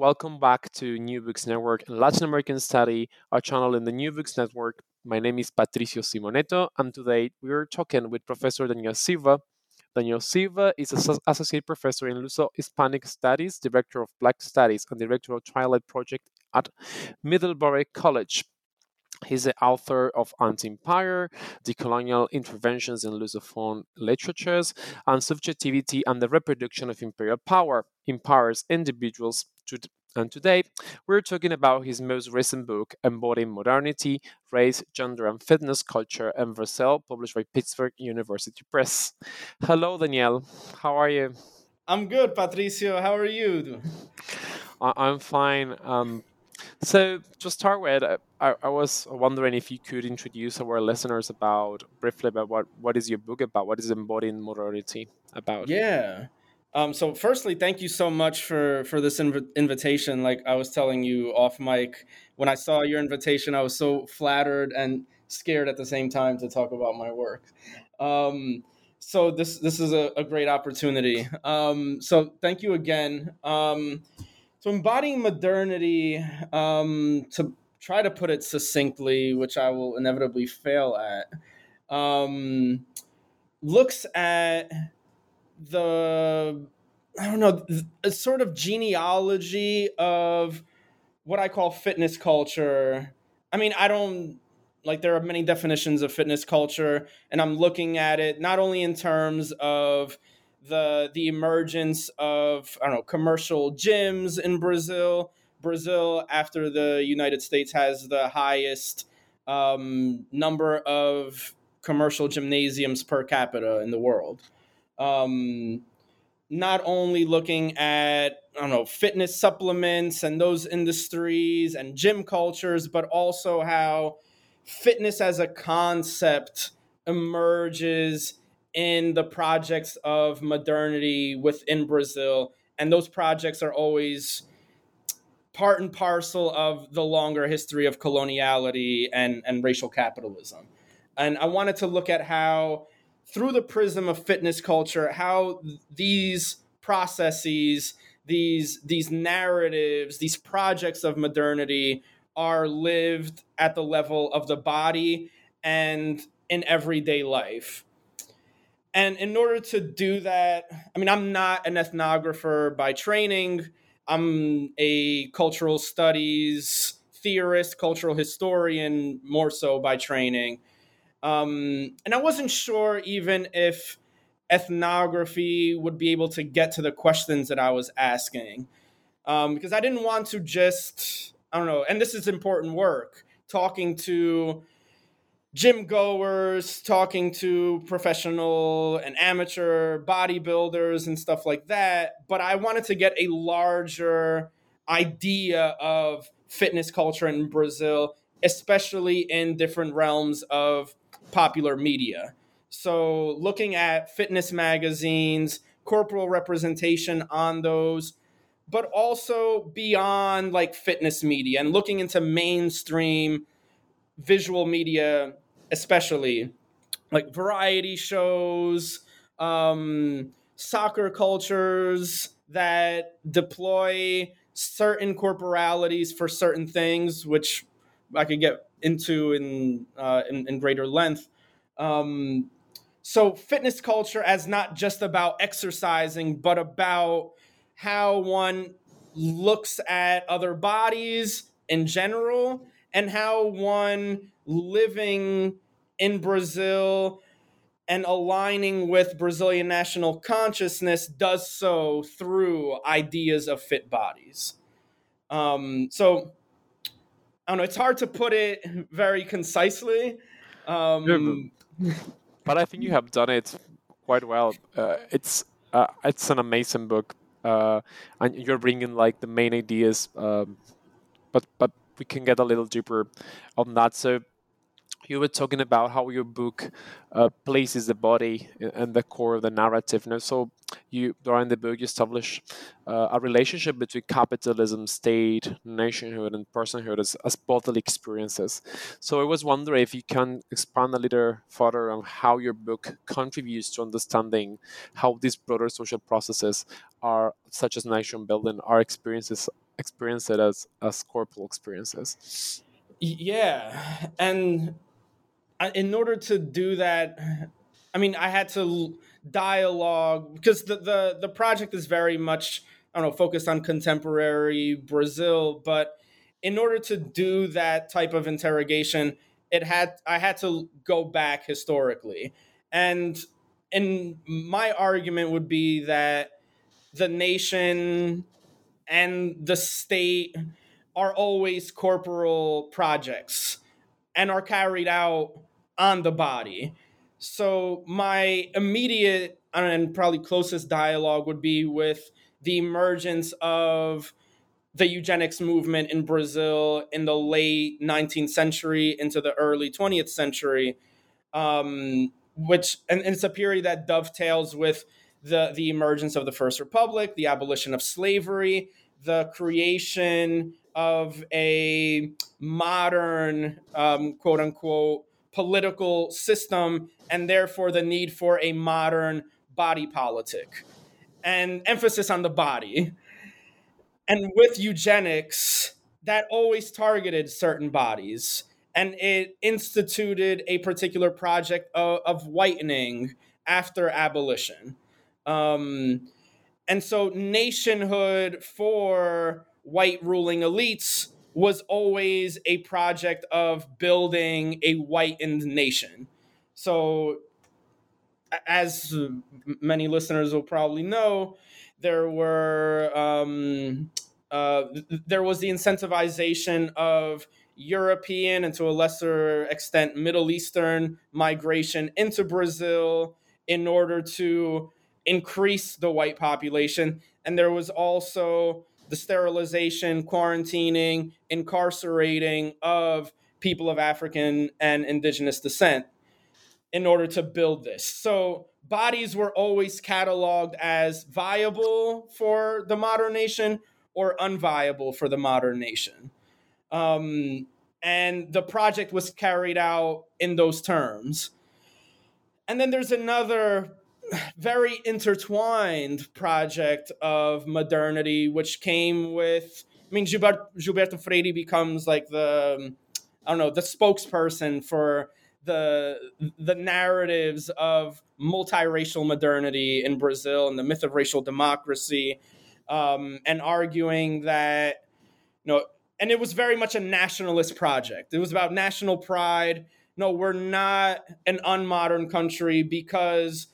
Welcome back to New Books Network and Latin American Study, our channel in the New Books Network. My name is Patricio Simoneto, and today we are talking with Professor Daniel Silva. Daniel Silva is an associate professor in Luso Hispanic Studies, director of Black Studies, and director of Twilight Project at Middlebury College. He's the author of Anti-Empire, Decolonial Interventions in Lusophone Literatures, and Subjectivity and the Reproduction of Imperial Power, Empire's Individuals, and today we're talking about his most recent book, Embodying Modernity, Race, Gender, and Fitness Culture in Brazil, published by Pittsburgh University Press. Hello, Daniel. How are you? I'm good, Patricio. How are you? I'm fine. Um, so, to start with, I, I, was wondering if you could introduce our listeners about briefly about what, what is your book about? What is embodying modernity about? Yeah. Um, so, firstly, thank you so much for for this inv- invitation. Like I was telling you off mic, when I saw your invitation, I was so flattered and scared at the same time to talk about my work. Um, so this this is a, a great opportunity. Um, so thank you again. Um, so embodying modernity, um, to try to put it succinctly, which I will inevitably fail at, um, looks at the I don't know a sort of genealogy of what I call fitness culture. I mean, I don't like there are many definitions of fitness culture, and I'm looking at it not only in terms of the the emergence of I don't know commercial gyms in Brazil. Brazil, after the United States, has the highest um, number of commercial gymnasiums per capita in the world um, not only looking at I don't know fitness supplements and those industries and gym cultures, but also how fitness as a concept emerges in the projects of modernity within Brazil, and those projects are always part and parcel of the longer history of coloniality and, and racial capitalism. And I wanted to look at how through the prism of fitness culture how these processes these these narratives these projects of modernity are lived at the level of the body and in everyday life. And in order to do that i mean i'm not an ethnographer by training. I'm a cultural studies theorist cultural historian more so by training um, and I wasn't sure even if ethnography would be able to get to the questions that I was asking. Um, because I didn't want to just, I don't know, and this is important work, talking to gym goers, talking to professional and amateur bodybuilders and stuff like that. But I wanted to get a larger idea of fitness culture in Brazil, especially in different realms of popular media. So, looking at fitness magazines, corporal representation on those, but also beyond like fitness media and looking into mainstream visual media, especially like variety shows, um, soccer cultures that deploy certain corporalities for certain things, which I could get into in uh, in, in, greater length. Um, so fitness culture as not just about exercising, but about how one looks at other bodies in general and how one living in Brazil and aligning with Brazilian national consciousness does so through ideas of fit bodies. Um, so I don't know. It's hard to put it very concisely. Um, but I think you have done it quite well. Uh, it's uh, it's an amazing book. uh, and you're bringing like the main ideas, um, but but we can get a little deeper on that. So you were talking about how your book uh, places the body and the core of the narrative. Know, so you during the book you establish uh, a relationship between capitalism, state, nationhood, and personhood as, as bodily experiences. So I was wondering if you can expand a little further on how your book contributes to understanding how these broader social processes are, such as nation building, are experiences experienced as as corporal experiences. Yeah, and in order to do that, I mean, I had to dialogue because the, the the project is very much I don't know focused on contemporary Brazil, but in order to do that type of interrogation, it had I had to go back historically, and and my argument would be that the nation and the state are always corporal projects and are carried out on the body. So my immediate and probably closest dialogue would be with the emergence of the eugenics movement in Brazil in the late 19th century into the early 20th century, um, which and, and, it's a period that dovetails with the the emergence of the First Republic, the abolition of slavery, the creation of a modern um, quote unquote political system and therefore the need for a modern body politic and emphasis on the body. And with eugenics, that always targeted certain bodies and it instituted a particular project of, of whitening after abolition. Um, and so, nationhood for white ruling elites was always a project of building a whitened nation. So, as many listeners will probably know, there were um, uh, there was the incentivization of European and to a lesser extent Middle Eastern migration into Brazil in order to increase the white population, and there was also the sterilization, quarantining, incarcerating of people of African and indigenous descent in order to build this. So bodies were always cataloged as viable for the modern nation or unviable for the modern nation. Um, and the project was carried out in those terms. And then there's another very intertwined project of modernity, which came with. I mean, Gilberto, Gilberto Freyre becomes like the, I don't know, the spokesperson for the the narratives of multiracial modernity in Brazil and the myth of racial democracy, um, and arguing that, you know, and it was very much a nationalist project. It was about national pride. No, we're not an unmodern country because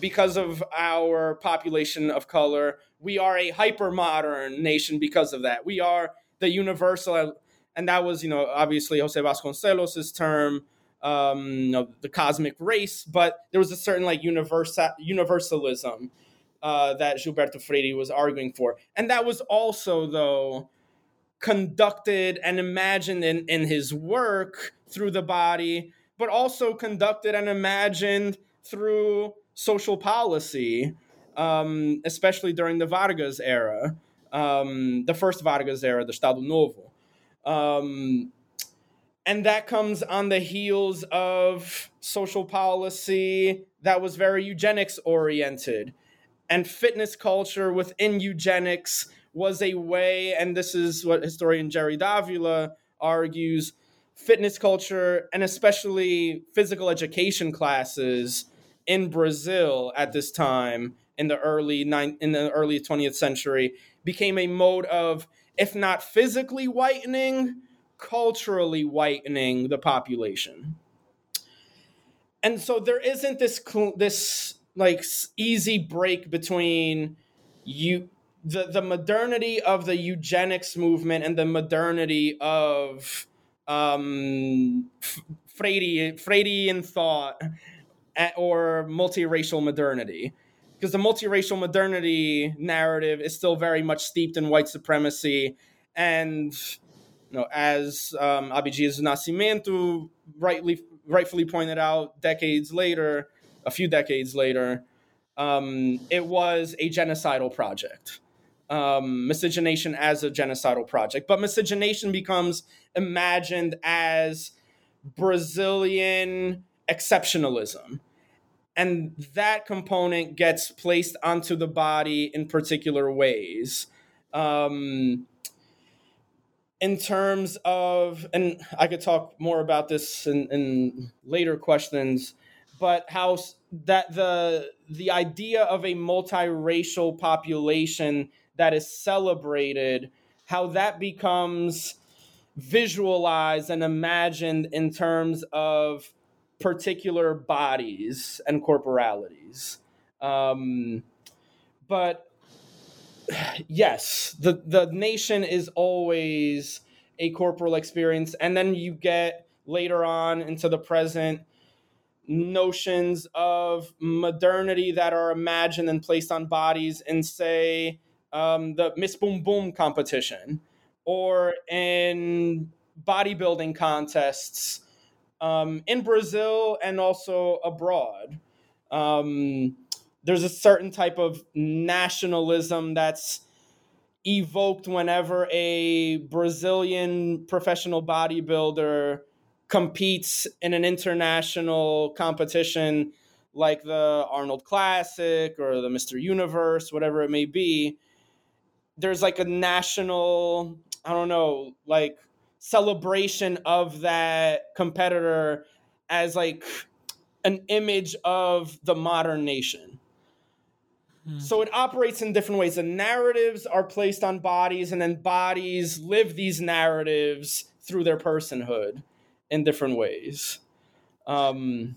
because of our population of color, we are a hyper modern nation because of that. We are the universal, and that was, you know, obviously Jose Vasconcelos' term, um, you know, the cosmic race, but there was a certain like universal universalism uh, that Gilberto Freyre was arguing for. And that was also, though, conducted and imagined in, in his work through the body, but also conducted and imagined through social policy, um, especially during the Vargas era, um, the first Vargas era, the Estado Novo. Um, and that comes on the heels of social policy that was very eugenics oriented. And fitness culture within eugenics was a way, and this is what historian Jerry Davila argues fitness culture and especially physical education classes in Brazil at this time in the early in the early 20th century became a mode of if not physically whitening culturally whitening the population. And so there isn't this this like easy break between you the the modernity of the eugenics movement and the modernity of um Freyre, Freyrean thought or multiracial modernity. because the multiracial modernity narrative is still very much steeped in white supremacy. And, you know, as um, Abdias Nascimento rightly, rightfully pointed out decades later, a few decades later, um, it was a genocidal project. Um, miscegenation as a genocidal project. But miscegenation becomes imagined as Brazilian exceptionalism and that component gets placed onto the body in particular ways. Um, in terms of, and I could talk more about this in, in later questions, but how that the the idea of a multiracial population that is celebrated, how that becomes visualized and imagined in terms of particular bodies and corporalities. Um, but yes, the the nation is always a corporal experience, and then you get later on into the present notions of modernity that are imagined and placed on bodies in say um, the Miss Bumbum competition or in bodybuilding contests um, in Brazil and also abroad. Um, there's a certain type of nationalism that's evoked whenever a Brazilian professional bodybuilder competes in an international competition like the Arnold Classic or the Mr. Universe, whatever it may be. There's like a national, I don't know, like celebration of that competitor as like an image of the modern nation. Hmm. So it operates in different ways. The narratives are placed on bodies, and then bodies live these narratives through their personhood in different ways. Um,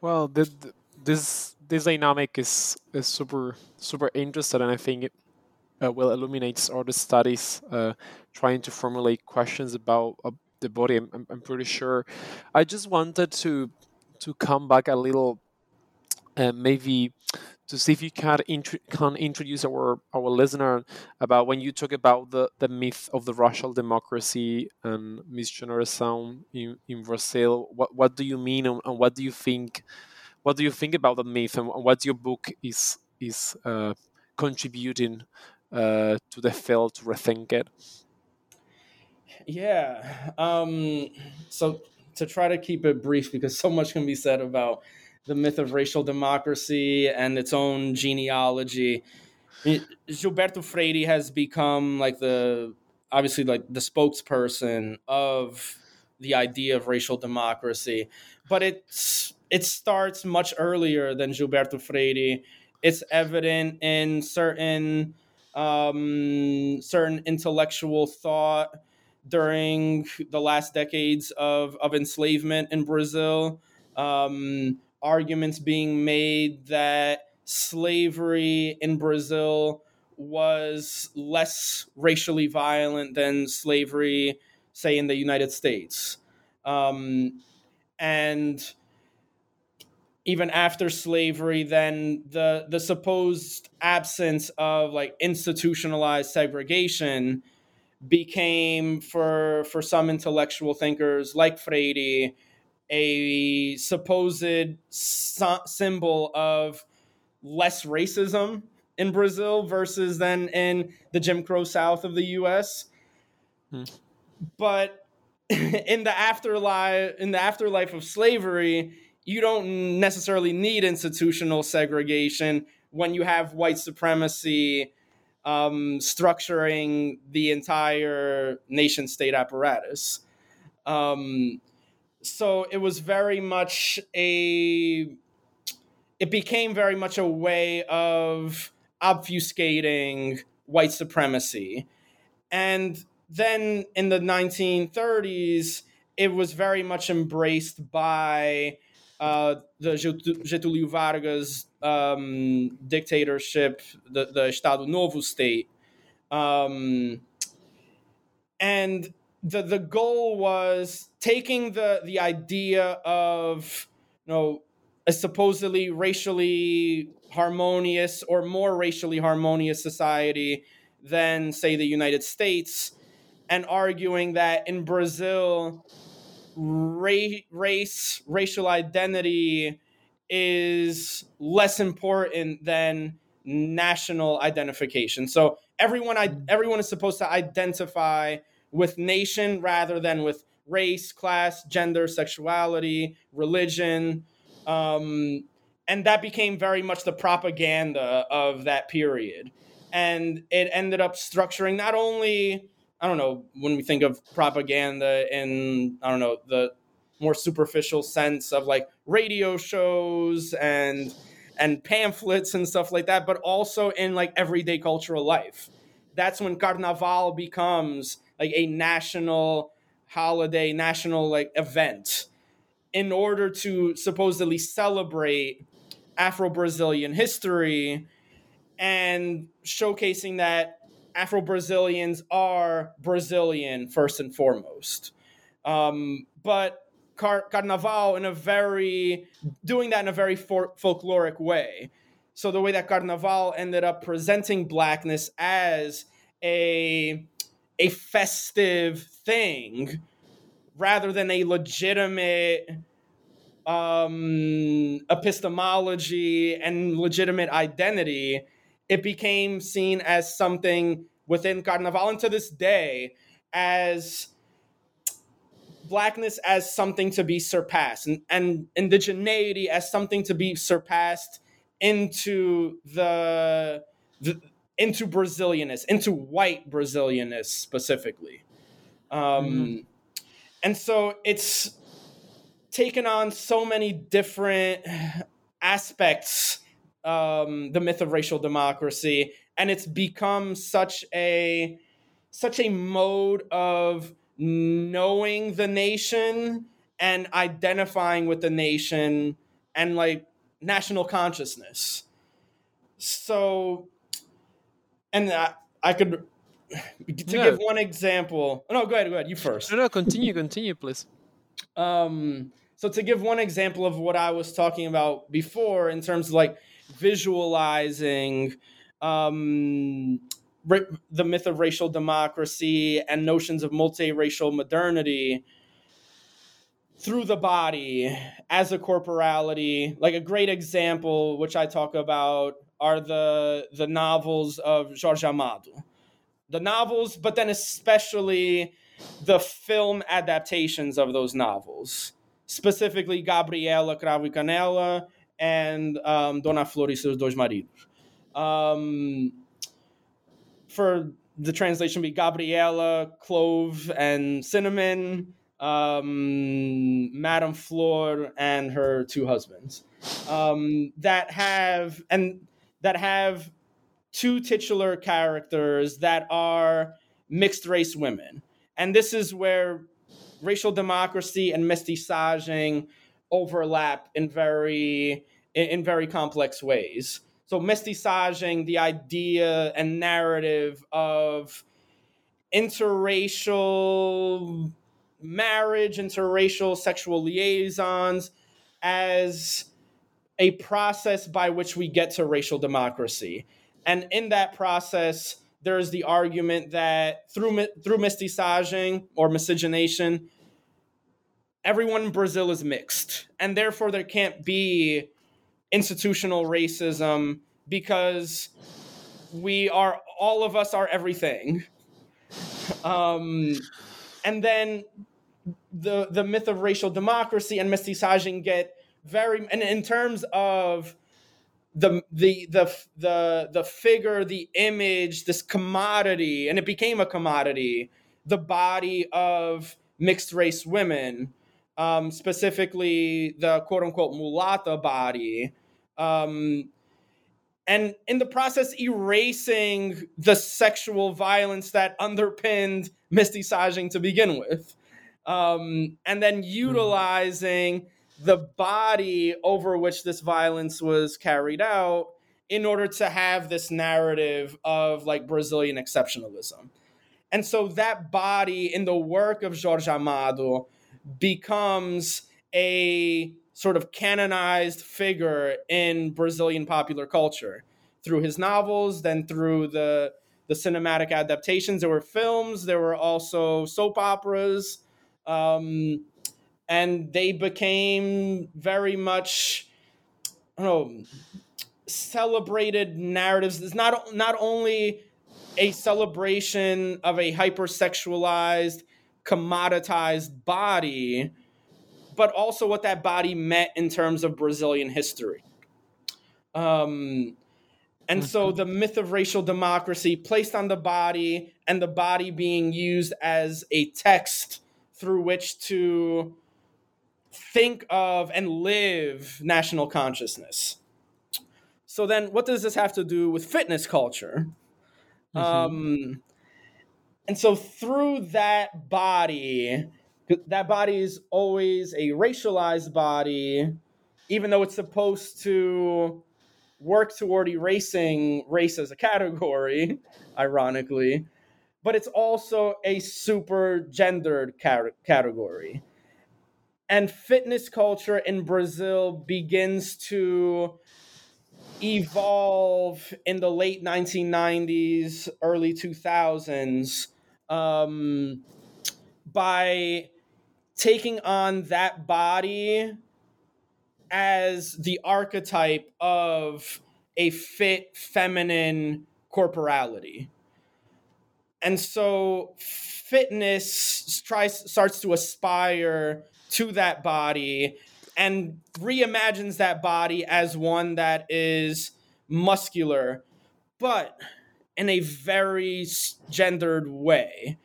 well, the, the, this this dynamic is is super super interesting, and I think it uh, well illuminates all the studies uh, trying to formulate questions about uh, the body. I'm, I'm, pretty sure. I just wanted to to come back a little, uh, maybe to see if you can, int- can introduce our our listener about when you talk about the, the myth of the racial democracy and miscigenação in, in Brazil. What what do you mean and, and, what do you think? What do you think about the myth and what your book is is uh, contributing uh, to the field to rethink it? Yeah. Um, so to try to keep it brief, because so much can be said about the myth of racial democracy and its own genealogy. Gilberto Freyre has become like the obviously like the spokesperson of the idea of racial democracy, but it's it starts much earlier than Gilberto Freyre. It's evident in certain um, certain intellectual thought during the last decades of, of enslavement in Brazil. Um, arguments being made that slavery in Brazil was less racially violent than slavery, say, in the United States. Um, and even after slavery, then the the supposed absence of like institutionalized segregation became for for some intellectual thinkers like Freyre a supposed so- symbol of less racism in Brazil versus than in the Jim Crow South of the U.S. Hmm. But in the afterlife, in the afterlife of slavery, you don't necessarily need institutional segregation when you have white supremacy um, structuring the entire nation state apparatus. Um, so it was very much a, it became very much a way of obfuscating white supremacy. And then in the 1930s, it was very much embraced by uh, the Getúlio Vargas um, dictatorship, the, the Estado Novo state. Um, and the, the goal was taking the, the idea of you know, a supposedly racially harmonious or more racially harmonious society than, say, the United States, and arguing that in Brazil, ra- race, racial identity is less important than national identification. So everyone, everyone is supposed to identify with nation rather than with race, class, gender, sexuality, religion. Um, and that became very much the propaganda of that period. And it ended up structuring not only, I don't know, when we think of propaganda in, I don't know, the more superficial sense of like radio shows and and pamphlets and stuff like that, but also in like everyday cultural life. That's when Carnaval becomes like a national holiday, national like event in order to supposedly celebrate Afro Brazilian history and showcasing that Afro Brazilians are Brazilian first and foremost. Um, but Car- Carnaval in a very doing that in a very for- folkloric way. So the way that Carnaval ended up presenting blackness as a a festive thing rather than a legitimate um, epistemology and legitimate identity, it became seen as something within Carnaval and to this day as blackness as something to be surpassed and, and indigeneity as something to be surpassed into the, the into Brazilianness, into white Brazilianness specifically. Um, mm-hmm. And so it's taken on so many different aspects, um, the myth of racial democracy, and it's become such a such a mode of knowing the nation and identifying with the nation and like national consciousness. So and I, I could to no. give one example. No, go ahead. Go ahead. You first. No, no. Continue. continue, please. Um. So to give one example of what I was talking about before, in terms of like visualizing, um, the myth of racial democracy and notions of multiracial modernity through the body as a corporality. Like a great example, which I talk about are the the novels of Jorge Amado. The novels, but then especially the film adaptations of those novels, specifically Gabriela Cravo Canela and um, Dona Flor e seus dois maridos. Um, for the translation be Gabriela, Clove, and Cinnamon, um, Madame Flor, and her two husbands um, that have and that have two titular characters that are mixed race women. And this is where racial democracy and mestiçagem overlap in very in, in very complex ways. So mestiçagem, the idea and narrative of interracial marriage, interracial sexual liaisons as a process by which we get to racial democracy. And in that process, there's the argument that through through mestiçagem or miscegenation, everyone in Brazil is mixed, and therefore there can't be institutional racism because we are all of us are everything. Um, and then the the myth of racial democracy and mestiçagem get very and in terms of the the the the the figure, the image, this commodity, and it became a commodity. The body of mixed race women, um, specifically the quote unquote mulata body, um, and in the process erasing the sexual violence that underpinned mestiçagem to begin with, um, and then hmm. utilizing the body over which this violence was carried out in order to have this narrative of like Brazilian exceptionalism. And so that body in the work of Jorge Amado becomes a sort of canonized figure in Brazilian popular culture through his novels, then through the the cinematic adaptations. There were films, there were also soap operas, um, and they became very much, I don't know, celebrated narratives. It's not not only a celebration of a hypersexualized, commoditized body, but also what that body meant in terms of Brazilian history. Um, and so mm-hmm. the myth of racial democracy placed on the body and the body being used as a text through which to think of and live national consciousness. So then what does this have to do with fitness culture? Mm-hmm. Um, and so through that body, that body is always a racialized body, even though it's supposed to work toward erasing race as a category, ironically, but it's also a super gendered category. And fitness culture in Brazil begins to evolve in the late 1990s, early 2000s um, by taking on that body as the archetype of a fit feminine corporality. And so fitness tries starts to aspire to that body and reimagines that body as one that is muscular, but in a very gendered way.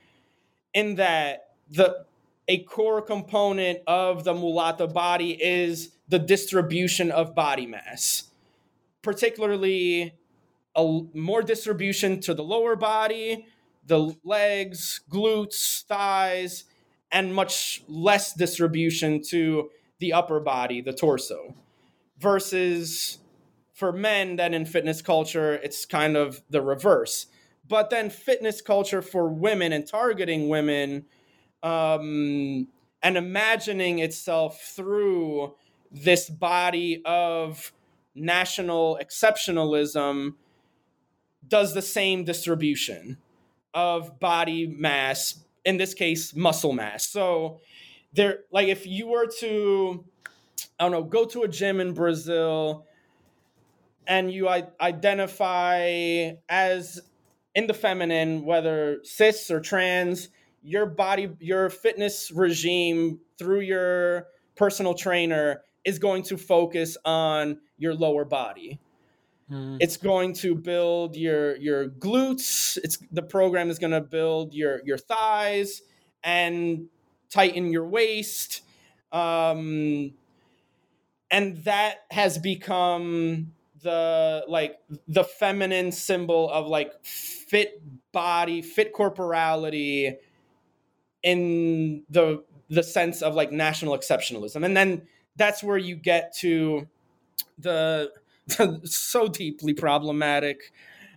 In that the a core component of the mulata body is the distribution of body mass, particularly a more distribution to the lower body, the legs, glutes, thighs, and much less distribution to the upper body, the torso, versus for men, then in fitness culture, it's kind of the reverse. But then fitness culture for women and targeting women um, and imagining itself through this body of national exceptionalism does the same distribution of body mass in this case muscle mass so there like if you were to i don't know go to a gym in brazil and you identify as in the feminine whether cis or trans your body your fitness regime through your personal trainer is going to focus on your lower body. Mm. It's going to build your your glutes. It's the program is going to build your your thighs and tighten your waist. Um, and that has become the like the feminine symbol of like fit body, fit corporality in the the sense of like national exceptionalism. And then that's where you get to the, the so deeply problematic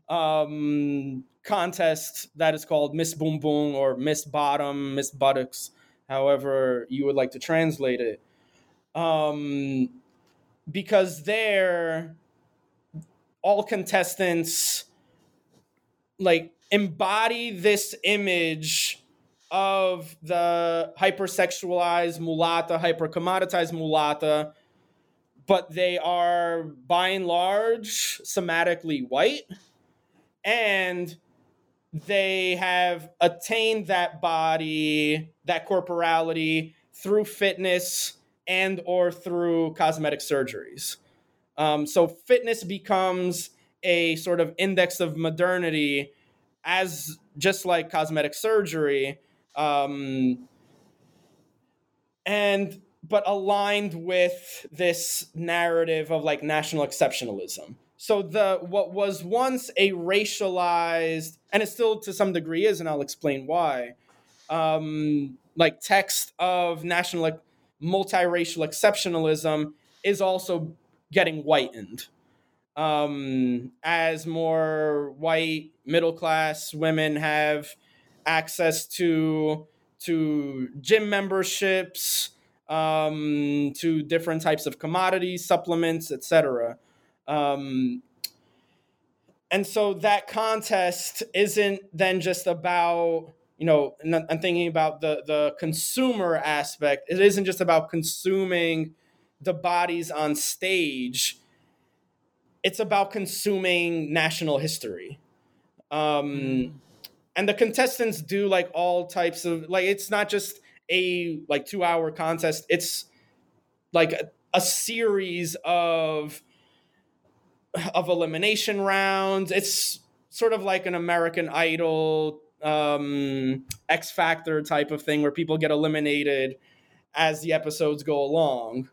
um, contest that is called Miss Bumbum or Miss Bottom, Miss Buttocks, however you would like to translate it. Um, because there, all contestants like embody this image of the hypersexualized mulata, hypercommoditized mulata, but they are by and large somatically white and they have attained that body, that corporality through fitness and or through cosmetic surgeries. Um, so fitness becomes a sort of index of modernity as just like cosmetic surgery um, and but aligned with this narrative of like national exceptionalism. So the what was once a racialized, and it still to some degree is, and I'll explain why. Um, like text of national like, multiracial exceptionalism is also getting whitened um, as more white middle class women have access to to gym memberships, um, to different types of commodities, supplements, etc. Um, and so that contest isn't then just about you know i'm thinking about the the consumer aspect it isn't just about consuming the bodies on stage it's about consuming national history. Um mm. and the contestants do like all types of like it's not just a like 2 hour contest. It's like a, a series of of elimination rounds. It's sort of like an american idol um x factor type of thing where people get eliminated as the episodes go along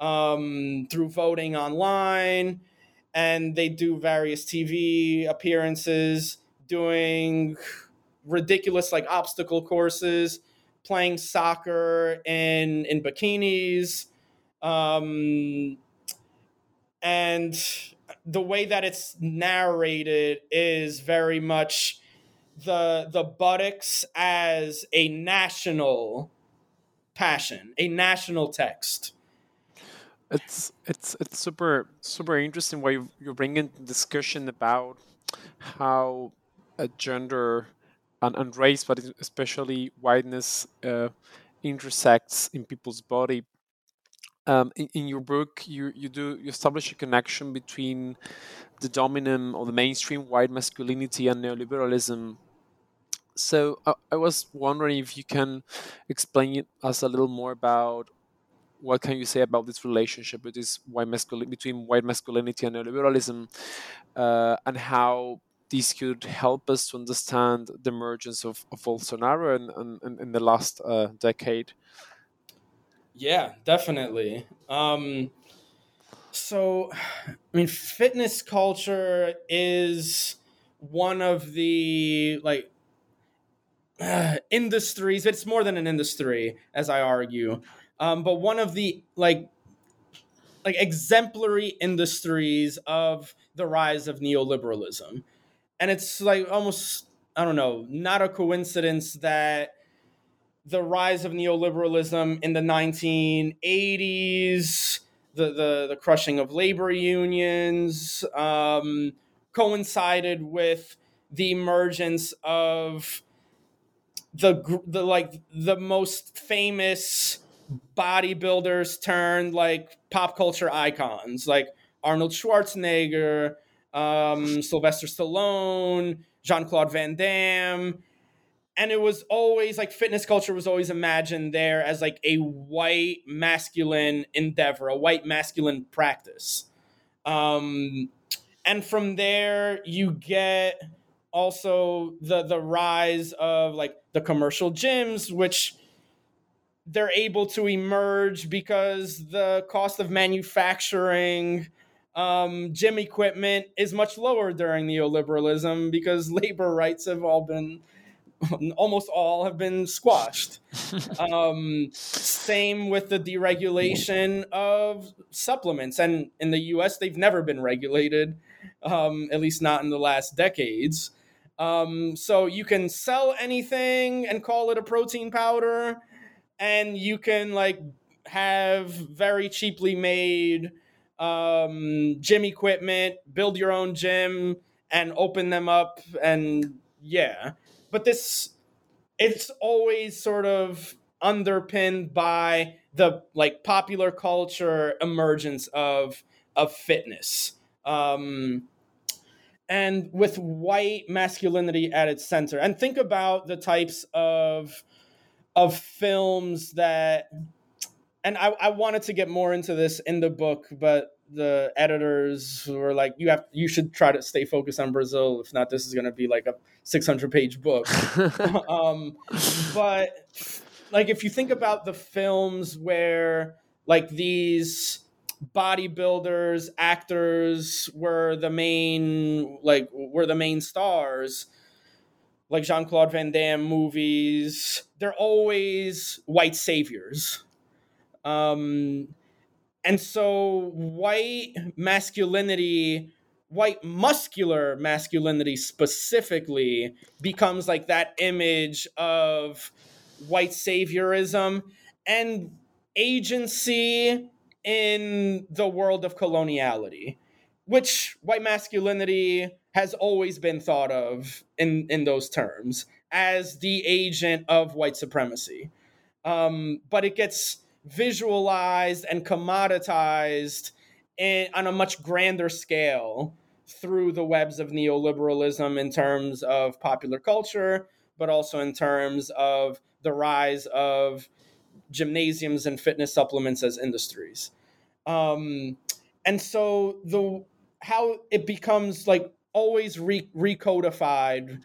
um through voting online and they do various TV appearances, doing ridiculous like obstacle courses, playing soccer in in bikinis, um, and the way that it's narrated is very much the the buttocks as a national passion, a national text it's it's it's super super interesting why you, you're bringing discussion about how a gender and, and race, but especially whiteness, uh, intersects in people's body. Um, in, in, your book, you you do you establish a connection between the dominant or the mainstream white masculinity and neoliberalism. So uh, I was wondering if you can explain us a little more about what can you say about this relationship white, masculinity, between white masculinity and neoliberalism, uh, and how this could help us to understand the emergence of, of Bolsonaro in, in, in the last uh, decade? Yeah, definitely. Um, so, I mean, fitness culture is one of the like uh, industries. It's more than an industry, as I argue. Um, but one of the like like exemplary industries of the rise of neoliberalism. And it's like almost I don't know, not a coincidence that the rise of neoliberalism in the 1980s, the the, the crushing of labor unions, um, coincided with the emergence of the the like the most famous bodybuilders turned like pop culture icons like Arnold Schwarzenegger, um, Sylvester Stallone, Jean Claude Van Damme. And it was always like fitness culture was always imagined there as like a white masculine endeavor, a white masculine practice. Um, and from there, you get also the the rise of like the commercial gyms, which they're able to emerge because the cost of manufacturing um, gym equipment is much lower during neoliberalism because labor rights have all been almost all have been squashed. um, same with the deregulation of supplements, and in the U.S., they've never been regulated, um, at least not in the last decades. Um, so you can sell anything and call it a protein powder and you can like have very cheaply made um, gym equipment, build your own gym, and open them up. And yeah, but this it's always sort of underpinned by the like popular culture emergence of of fitness. Um, and with white masculinity at its center. And think about the types of of films that and I, I wanted to get more into this in the book, but the editors were like, "You have, you should try to stay focused on Brazil. If not, this is going to be like a 600 page book." um, but like, if you think about the films where like these bodybuilders, actors were the main, like, were the main stars, like Jean Claude Van Damme movies, they're always white saviors. Um, and so white masculinity, white muscular masculinity specifically, becomes like that image of white saviorism. And agency in the world of coloniality, which white masculinity has always been thought of in, in those terms as the agent of white supremacy. Um, but it gets visualized and commoditized in, on a much grander scale through the webs of neoliberalism in terms of popular culture, but also in terms of the rise of gymnasiums and fitness supplements as industries. Um, and so the how it becomes like always re- recodified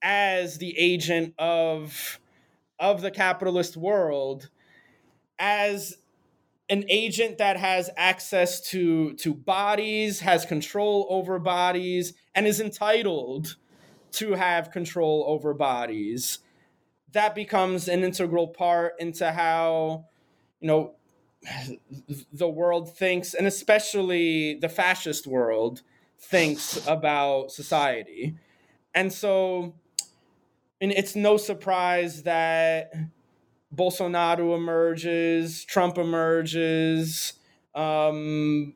as the agent of of the capitalist world as an agent that has access to to bodies has control over bodies and is entitled to have control over bodies. That becomes an integral part into how you know the world thinks and especially the fascist world thinks about society and so and it's no surprise that Bolsonaro emerges, Trump emerges, um,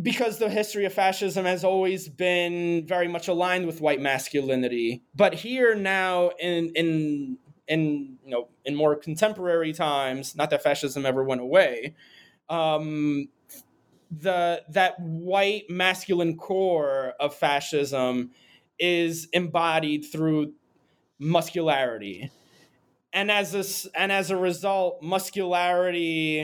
because the history of fascism has always been very much aligned with white masculinity. But here now, in in in you know in more contemporary times, not that fascism ever went away, um, the that white masculine core of fascism is embodied through muscularity. And as this and as a result muscularity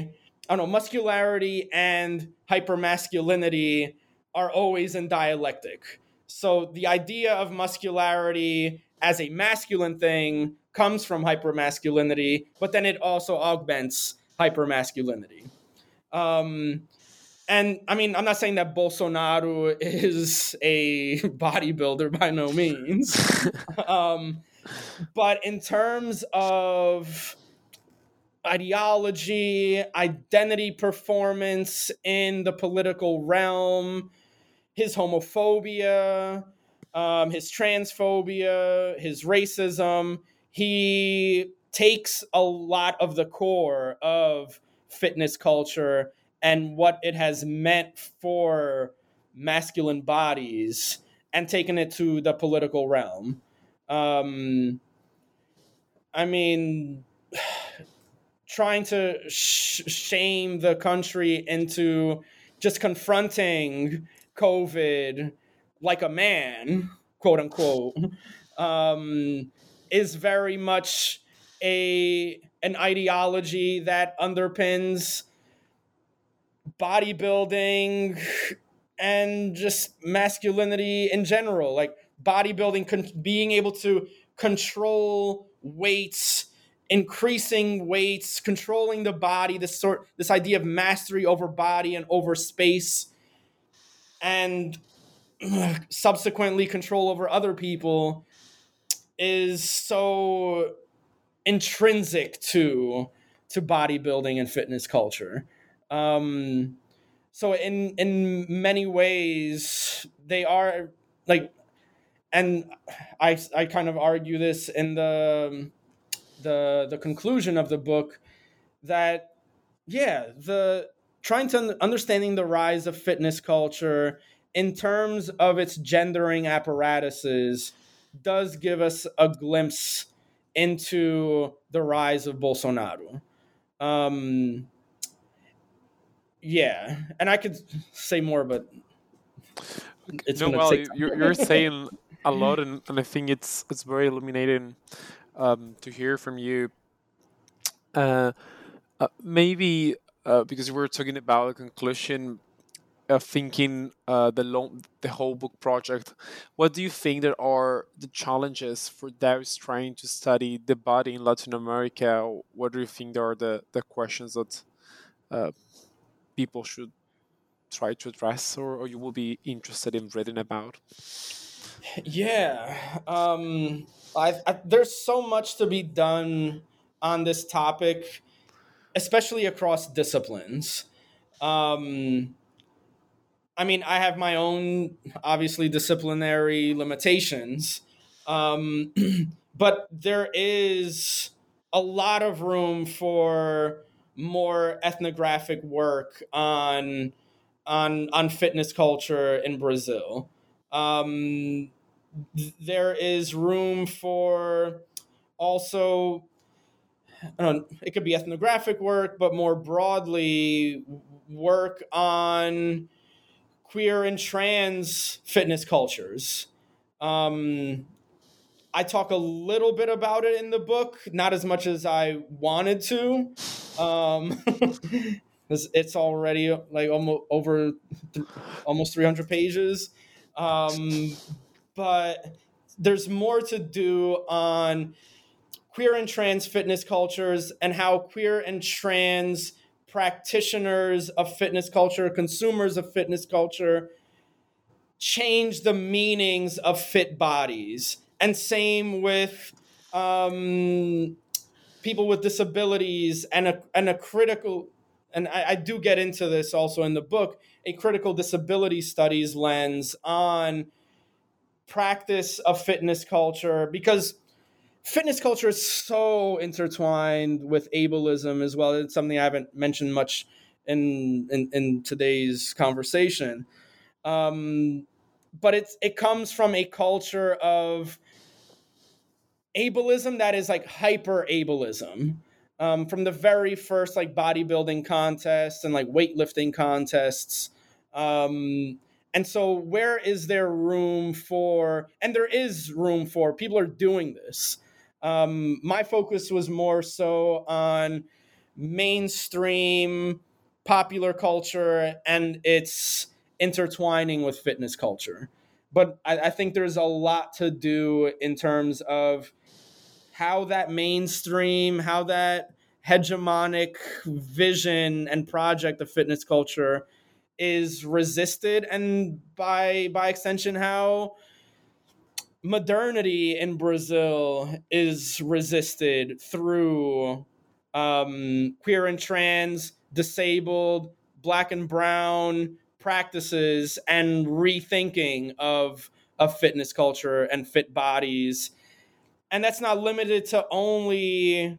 i don't know muscularity and hypermasculinity are always in dialectic. So the idea of muscularity as a masculine thing comes from hypermasculinity but then it also augments hypermasculinity. Um, and I mean, I'm not saying that Bolsonaro is a bodybuilder by no means. um, but in terms of ideology, identity performance in the political realm, his homophobia, um, his transphobia, his racism, he takes a lot of the core of fitness culture and what it has meant for masculine bodies and taken it to the political realm. Um, I mean, trying to sh- shame the country into just confronting COVID like a man, quote unquote, um, is very much a an ideology that underpins bodybuilding and just masculinity in general. Like bodybuilding con- being able to control weights increasing weights controlling the body this sort this idea of mastery over body and over space and subsequently control over other people is so intrinsic to to bodybuilding and fitness culture um, so in in many ways, they are like, and I I kind of argue this in the the the conclusion of the book that yeah the trying to understanding the rise of fitness culture in terms of its gendering apparatuses does give us a glimpse into the rise of Bolsonaro. Um, yeah, and I could say more, but it's no, well, you're, you're saying a lot, and, and I think it's it's very illuminating um, to hear from you. Uh, uh, maybe uh, because we're talking about the conclusion of thinking uh, the long, the whole book project. What do you think that are the challenges for those trying to study the body in Latin America? What do you think are the the questions that uh, people should try to address or, or you will be interested in reading about? Yeah, um, I, I, there's so much to be done on this topic, especially across disciplines. Um, I mean, I have my own obviously disciplinary limitations, um, but there is a lot of room for more ethnographic work on on on fitness culture in Brazil. Um, there is room for also know, it could be ethnographic work, but more broadly, work on queer and trans fitness cultures. Um, I talk a little bit about it in the book, not as much as I wanted to. Um, it's already like almost over th- almost 300 pages. Um, but there's more to do on queer and trans fitness cultures and how queer and trans practitioners of fitness culture, consumers of fitness culture, change the meanings of fit bodies. And same with um, people with disabilities and a, and a critical, and I, I do get into this also in the book, a critical disability studies lens on practice of fitness culture because fitness culture is so intertwined with ableism as well. It's something I haven't mentioned much in in, in today's conversation. Um, but it's it comes from a culture of ableism that is like hyper ableism. Um, from the very first like bodybuilding contests and like weightlifting contests. Um, and so, where is there room for, and there is room for, people are doing this. Um, my focus was more so on mainstream popular culture and its intertwining with fitness culture. But I, I think there's a lot to do in terms of how that mainstream, how that hegemonic vision and project of fitness culture is resisted and by by extension how modernity in Brazil is resisted through um, queer and trans, disabled, black and brown practices and rethinking of of fitness culture and fit bodies. And that's not limited to only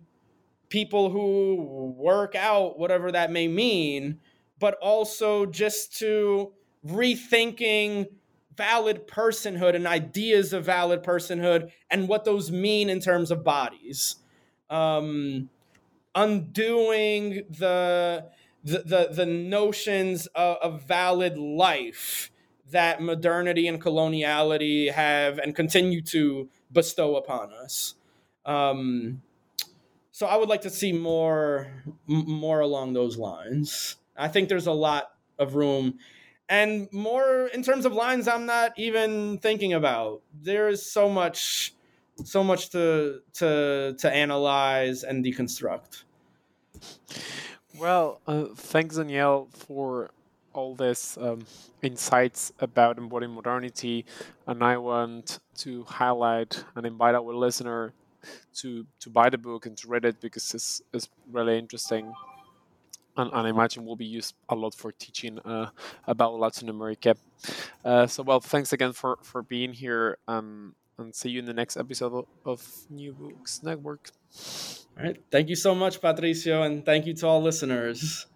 people who work out, whatever that may mean, but also just to rethinking valid personhood and ideas of valid personhood and what those mean in terms of bodies. Um, undoing the, the, the, the notions of, of valid life that modernity and coloniality have and continue to bestow upon us. Um, so I would like to see more more along those lines. I think there's a lot of room and more in terms of lines i'm not even thinking about there's so much so much to to to analyze and deconstruct well uh, thanks Daniel for all this um, insights about embodying modernity and i want to highlight and invite our listener to to buy the book and to read it because it's, it's really interesting and, and I imagine will be used a lot for teaching uh, about Latin America. Uh, so, well, thanks again for, for being here. Um, and see you in the next episode of New Books Network. All right. Thank you so much, Patricio, and thank you to all listeners.